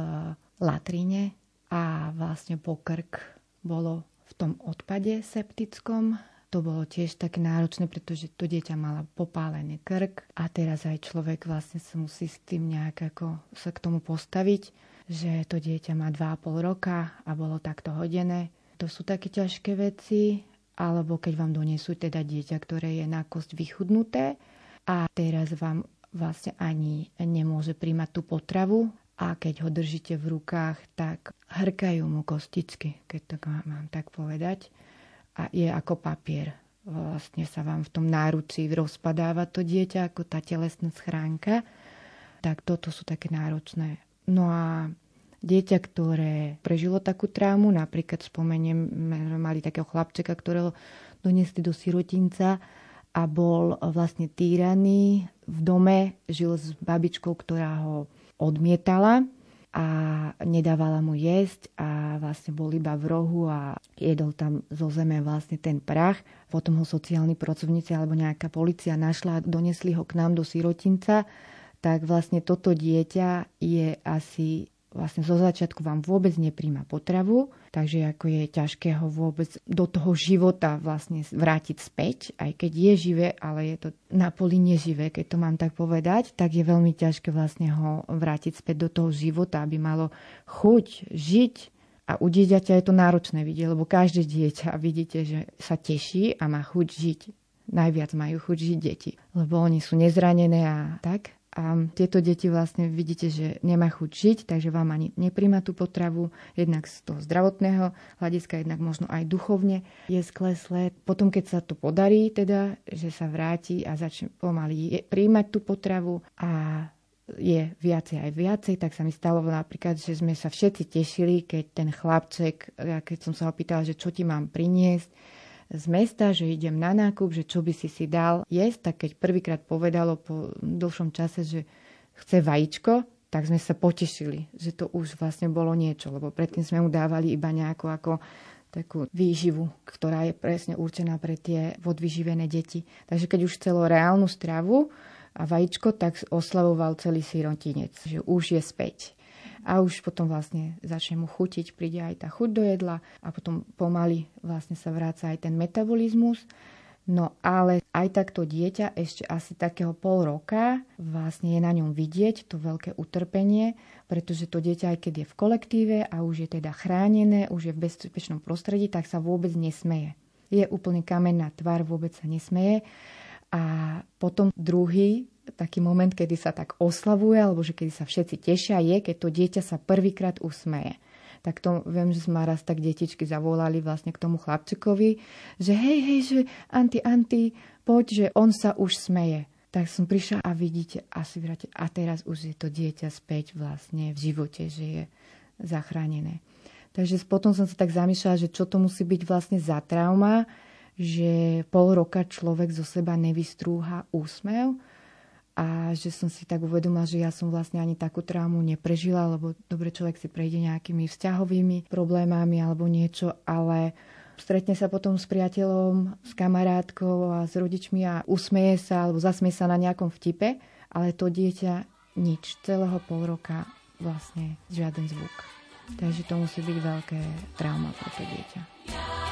Speaker 3: latríne a vlastne pokrk bolo v tom odpade septickom. To bolo tiež také náročné, pretože to dieťa mala popálený krk a teraz aj človek vlastne sa musí s tým nejak ako sa k tomu postaviť, že to dieťa má 2,5 roka a bolo takto hodené to sú také ťažké veci, alebo keď vám donesú teda dieťa, ktoré je na kosť vychudnuté a teraz vám vlastne ani nemôže príjmať tú potravu a keď ho držíte v rukách, tak hrkajú mu kostičky, keď to mám tak povedať. A je ako papier. Vlastne sa vám v tom náručí rozpadáva to dieťa ako tá telesná schránka. Tak toto sú také náročné. No a dieťa, ktoré prežilo takú traumu, napríklad spomeniem, mali takého chlapčeka, ktorého donesli do sirotinca a bol vlastne týraný v dome, žil s babičkou, ktorá ho odmietala a nedávala mu jesť a vlastne bol iba v rohu a jedol tam zo zeme vlastne ten prach. Potom ho sociálni pracovníci alebo nejaká policia našla a donesli ho k nám do sirotinca. Tak vlastne toto dieťa je asi vlastne zo začiatku vám vôbec nepríjma potravu, takže ako je ťažké ho vôbec do toho života vlastne vrátiť späť, aj keď je živé, ale je to na poli neživé, keď to mám tak povedať, tak je veľmi ťažké vlastne ho vrátiť späť do toho života, aby malo chuť žiť, a u dieťaťa je to náročné vidieť, lebo každé dieťa vidíte, že sa teší a má chuť žiť. Najviac majú chuť žiť deti, lebo oni sú nezranené a tak. A tieto deti vlastne vidíte, že nemá chuť žiť, takže vám ani nepríjma tú potravu, jednak z toho zdravotného hľadiska, jednak možno aj duchovne je skleslé. Potom, keď sa to podarí, teda, že sa vráti a začne pomaly príjmať tú potravu a je viacej aj viacej, tak sa mi stalo napríklad, že sme sa všetci tešili, keď ten chlapček, keď som sa ho pýtala, že čo ti mám priniesť, z mesta, že idem na nákup, že čo by si si dal jesť, tak keď prvýkrát povedalo po dlhšom čase, že chce vajíčko, tak sme sa potešili, že to už vlastne bolo niečo, lebo predtým sme mu dávali iba nejakú ako takú výživu, ktorá je presne určená pre tie podvyživené deti. Takže keď už chcelo reálnu stravu a vajíčko, tak oslavoval celý sirotinec, že už je späť a už potom vlastne začne mu chutiť, príde aj tá chuť do jedla a potom pomaly vlastne sa vráca aj ten metabolizmus. No ale aj takto dieťa ešte asi takého pol roka vlastne je na ňom vidieť to veľké utrpenie, pretože to dieťa aj keď je v kolektíve a už je teda chránené, už je v bezpečnom prostredí, tak sa vôbec nesmeje. Je úplne kamenná tvár, vôbec sa nesmeje. A potom druhý taký moment, kedy sa tak oslavuje, alebo že kedy sa všetci tešia, je, keď to dieťa sa prvýkrát usmeje. Tak to viem, že sme raz tak detičky zavolali vlastne k tomu chlapčekovi, že hej, hej, že anti, anti, poď, že on sa už smeje. tak som prišla a vidíte, asi vráte, a teraz už je to dieťa späť vlastne v živote, že je zachránené. Takže potom som sa tak zamýšľala, že čo to musí byť vlastne za trauma, že pol roka človek zo seba nevystrúha úsmev a že som si tak uvedomila, že ja som vlastne ani takú traumu neprežila, lebo dobre človek si prejde nejakými vzťahovými problémami alebo niečo, ale stretne sa potom s priateľom, s kamarátkou a s rodičmi a usmeje sa alebo zasmie sa na nejakom vtipe, ale to dieťa nič, celého pol roka vlastne žiaden zvuk. Takže to musí byť veľké trauma pre to dieťa.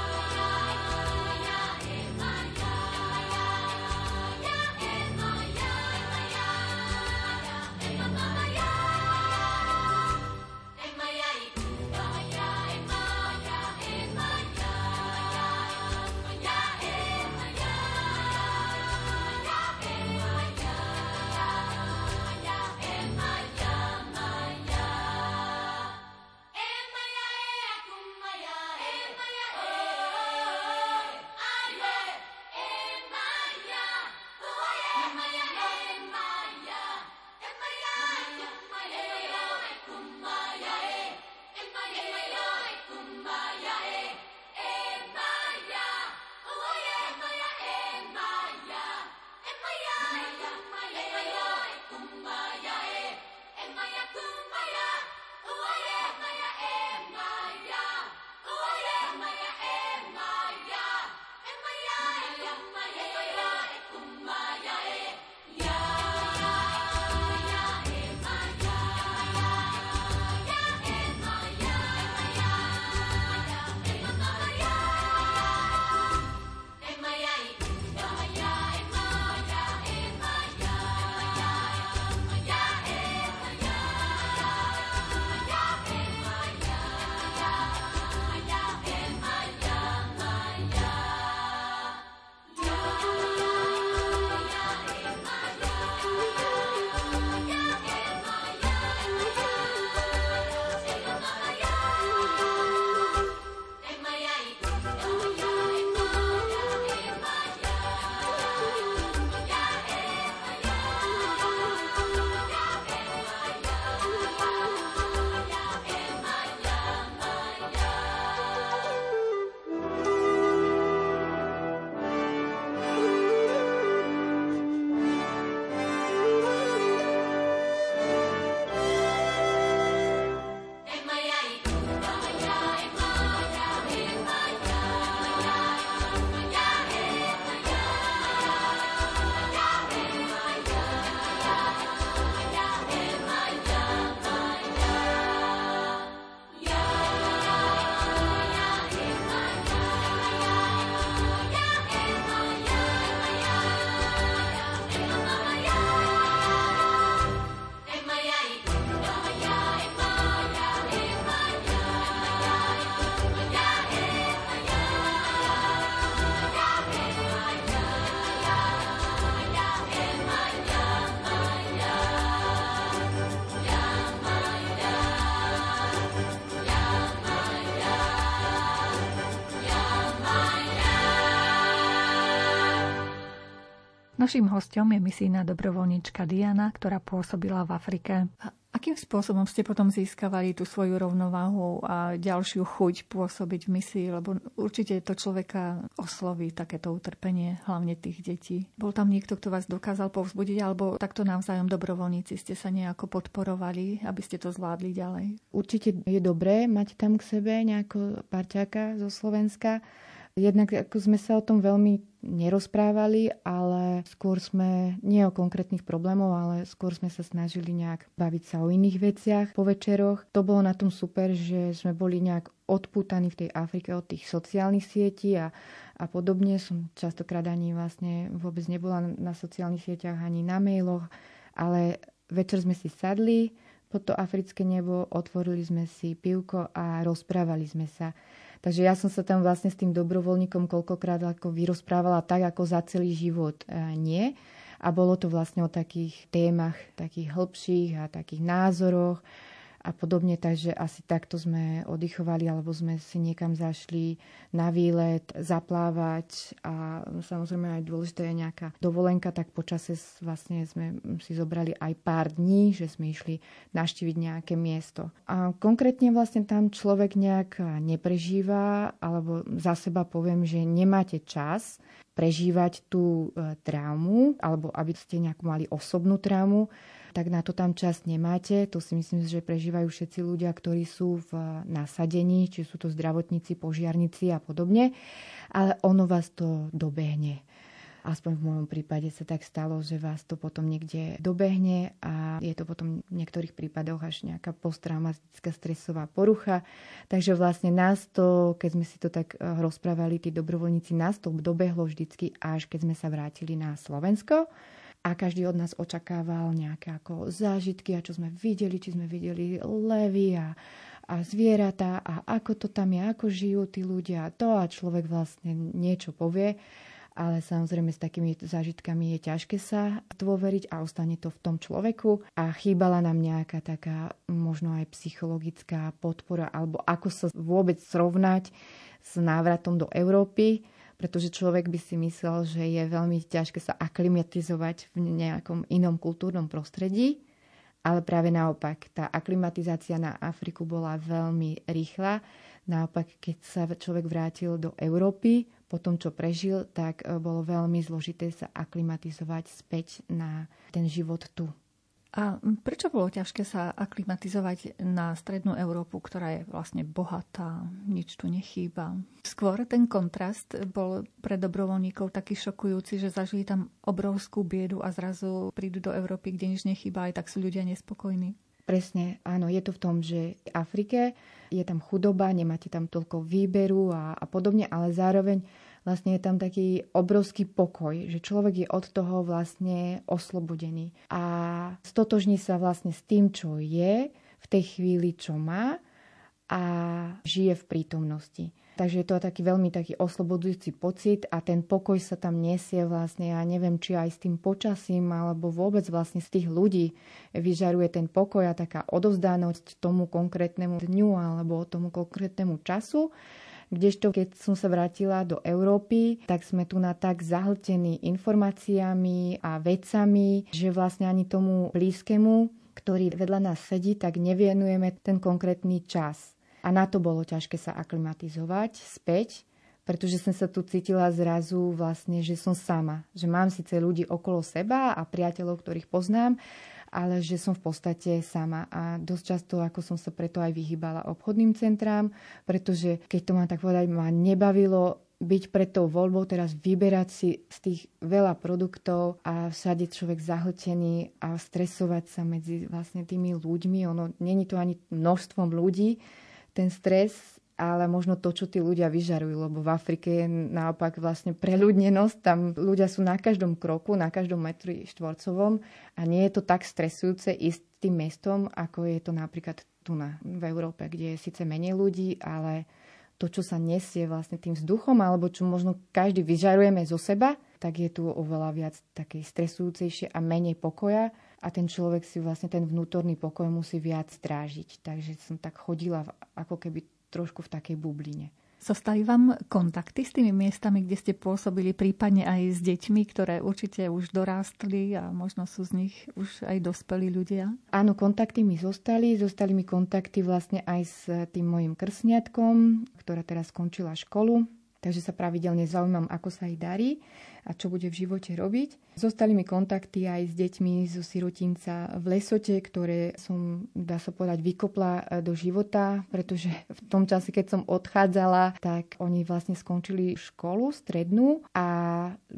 Speaker 1: Naším hostom je misijná dobrovoľníčka Diana, ktorá pôsobila v Afrike. A akým spôsobom ste potom získavali tú svoju rovnováhu a ďalšiu chuť pôsobiť v misii? Lebo určite to človeka osloví takéto utrpenie, hlavne tých detí. Bol tam niekto, kto vás dokázal povzbudiť, alebo takto navzájom dobrovoľníci ste sa nejako podporovali, aby ste to zvládli ďalej?
Speaker 3: Určite je dobré mať tam k sebe nejakého parťáka zo Slovenska, Jednak ako sme sa o tom veľmi nerozprávali, ale skôr sme, nie o konkrétnych problémov, ale skôr sme sa snažili nejak baviť sa o iných veciach po večeroch. To bolo na tom super, že sme boli nejak odpútaní v tej Afrike od tých sociálnych sietí a, a podobne. Som častokrát ani vlastne vôbec nebola na sociálnych sieťach, ani na mailoch, ale večer sme si sadli pod to africké nebo, otvorili sme si pivko a rozprávali sme sa. Takže ja som sa tam vlastne s tým dobrovoľníkom koľkokrát ako vyrozprávala tak, ako za celý život e, nie. A bolo to vlastne o takých témach, takých hĺbších a takých názoroch. A podobne, takže asi takto sme oddychovali, alebo sme si niekam zašli na výlet, zaplávať a samozrejme aj dôležité je nejaká dovolenka, tak počase vlastne sme si zobrali aj pár dní, že sme išli naštíviť nejaké miesto. A konkrétne vlastne tam človek nejak neprežíva, alebo za seba poviem, že nemáte čas prežívať tú e, traumu, alebo aby ste nejakú mali osobnú traumu, tak na to tam čas nemáte. To si myslím, že prežívajú všetci ľudia, ktorí sú v nasadení, či sú to zdravotníci, požiarníci a podobne. Ale ono vás to dobehne. Aspoň v môjom prípade sa tak stalo, že vás to potom niekde dobehne a je to potom v niektorých prípadoch až nejaká posttraumatická stresová porucha. Takže vlastne nás to, keď sme si to tak eh, rozprávali, tí dobrovoľníci, nás to dobehlo vždycky až keď sme sa vrátili na Slovensko a každý od nás očakával nejaké ako zážitky a čo sme videli, či sme videli levy a, a zvieratá a ako to tam je, ako žijú tí ľudia. A to a človek vlastne niečo povie, ale samozrejme s takými zážitkami je ťažké sa dôveriť a ostane to v tom človeku. A chýbala nám nejaká taká možno aj psychologická podpora alebo ako sa vôbec srovnať s návratom do Európy pretože človek by si myslel, že je veľmi ťažké sa aklimatizovať v nejakom inom kultúrnom prostredí, ale práve naopak, tá aklimatizácia na Afriku bola veľmi rýchla. Naopak, keď sa človek vrátil do Európy, po tom, čo prežil, tak e, bolo veľmi zložité sa aklimatizovať späť na ten život tu.
Speaker 1: A prečo bolo ťažké sa aklimatizovať na strednú Európu, ktorá je vlastne bohatá, nič tu nechýba? Skôr ten kontrast bol pre dobrovoľníkov taký šokujúci, že zažili tam obrovskú biedu a zrazu prídu do Európy, kde nič nechýba, aj tak sú ľudia nespokojní.
Speaker 3: Presne, áno, je to v tom, že v Afrike je tam chudoba, nemáte tam toľko výberu a, a podobne, ale zároveň vlastne je tam taký obrovský pokoj, že človek je od toho vlastne oslobodený a stotožní sa vlastne s tým, čo je v tej chvíli, čo má a žije v prítomnosti. Takže je to taký veľmi taký oslobodujúci pocit a ten pokoj sa tam nesie vlastne, ja neviem, či aj s tým počasím, alebo vôbec vlastne z tých ľudí vyžaruje ten pokoj a taká odovzdanosť tomu konkrétnemu dňu alebo tomu konkrétnemu času. Kdežto, keď som sa vrátila do Európy, tak sme tu na tak zahltení informáciami a vecami, že vlastne ani tomu blízkemu, ktorý vedľa nás sedí, tak nevienujeme ten konkrétny čas. A na to bolo ťažké sa aklimatizovať späť, pretože som sa tu cítila zrazu vlastne, že som sama. Že mám síce ľudí okolo seba a priateľov, ktorých poznám, ale že som v podstate sama. A dosť často, ako som sa preto aj vyhýbala obchodným centrám, pretože keď to mám tak povedať, ma nebavilo byť pred tou voľbou, teraz vyberať si z tých veľa produktov a všade človek zahltený a stresovať sa medzi vlastne tými ľuďmi. Ono, není to ani množstvom ľudí, ten stres ale možno to, čo tí ľudia vyžarujú, lebo v Afrike je naopak vlastne preľudnenosť, tam ľudia sú na každom kroku, na každom metri štvorcovom a nie je to tak stresujúce ísť tým mestom, ako je to napríklad tu na, v Európe, kde je síce menej ľudí, ale to, čo sa nesie vlastne tým vzduchom, alebo čo možno každý vyžarujeme zo seba, tak je tu oveľa viac takej stresujúcejšie a menej pokoja a ten človek si vlastne ten vnútorný pokoj musí viac strážiť. Takže som tak chodila ako keby trošku v takej bubline.
Speaker 1: Zostali vám kontakty s tými miestami, kde ste pôsobili, prípadne aj s deťmi, ktoré určite už dorástli a možno sú z nich už aj dospelí ľudia?
Speaker 3: Áno, kontakty mi zostali. Zostali mi kontakty vlastne aj s tým mojim krsniatkom, ktorá teraz skončila školu. Takže sa pravidelne zaujímam, ako sa jej darí a čo bude v živote robiť. Zostali mi kontakty aj s deťmi zo sirotinca v Lesote, ktoré som, dá sa povedať, vykopla e, do života, pretože v tom čase, keď som odchádzala, tak oni vlastne skončili školu strednú a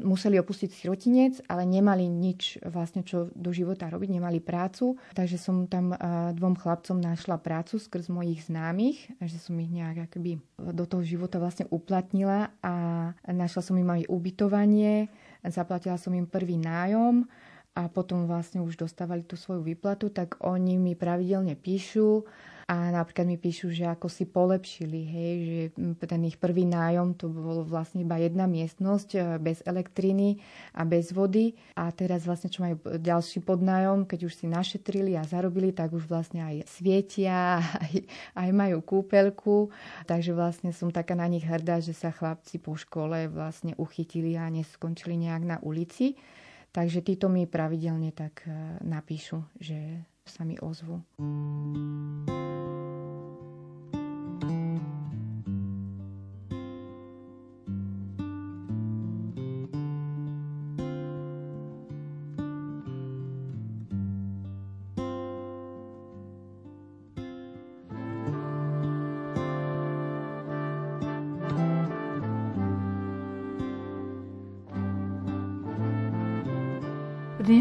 Speaker 3: museli opustiť sirotinec, ale nemali nič vlastne, čo do života robiť, nemali prácu. Takže som tam e, dvom chlapcom našla prácu skrz mojich známych, že som ich nejak akoby do toho života vlastne uplatnila a našla som im aj ubytovanie zaplatila som im prvý nájom a potom vlastne už dostávali tú svoju výplatu, tak oni mi pravidelne píšu A napríklad mi píšu, že ako si polepšili, hej, že ten ich prvý nájom to bolo vlastne iba jedna miestnosť e, bez elektriny a bez vody. A teraz vlastne, čo majú ďalší podnájom, keď už si našetrili a zarobili, tak už vlastne aj svietia, aj, aj majú kúpeľku. Takže vlastne som taká na nich hrdá, že sa chlapci po škole vlastne uchytili a neskončili nejak na ulici. Takže títo mi pravidelne tak e, napíšu, že sa mi ozvu.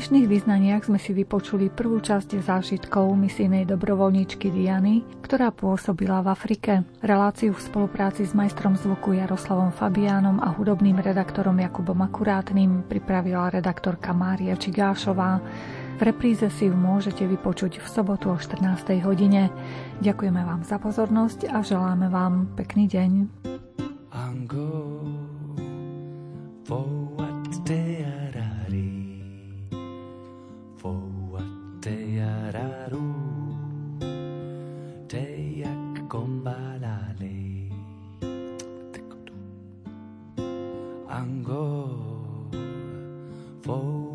Speaker 6: Dnešných vyznaniach sme si vypočuli prvú časť zážitkov misijnej dobrovoľníčky Diany, ktorá pôsobila v Afrike. Reláciu v spolupráci s majstrom zvuku Jaroslavom Fabiánom a hudobným redaktorom Jakubom Akurátnym pripravila redaktorka Mária Čigášová. V repríze si ju môžete vypočuť v sobotu o 14. hodine. Ďakujeme vám za pozornosť a želáme vám pekný deň. I'm
Speaker 7: going for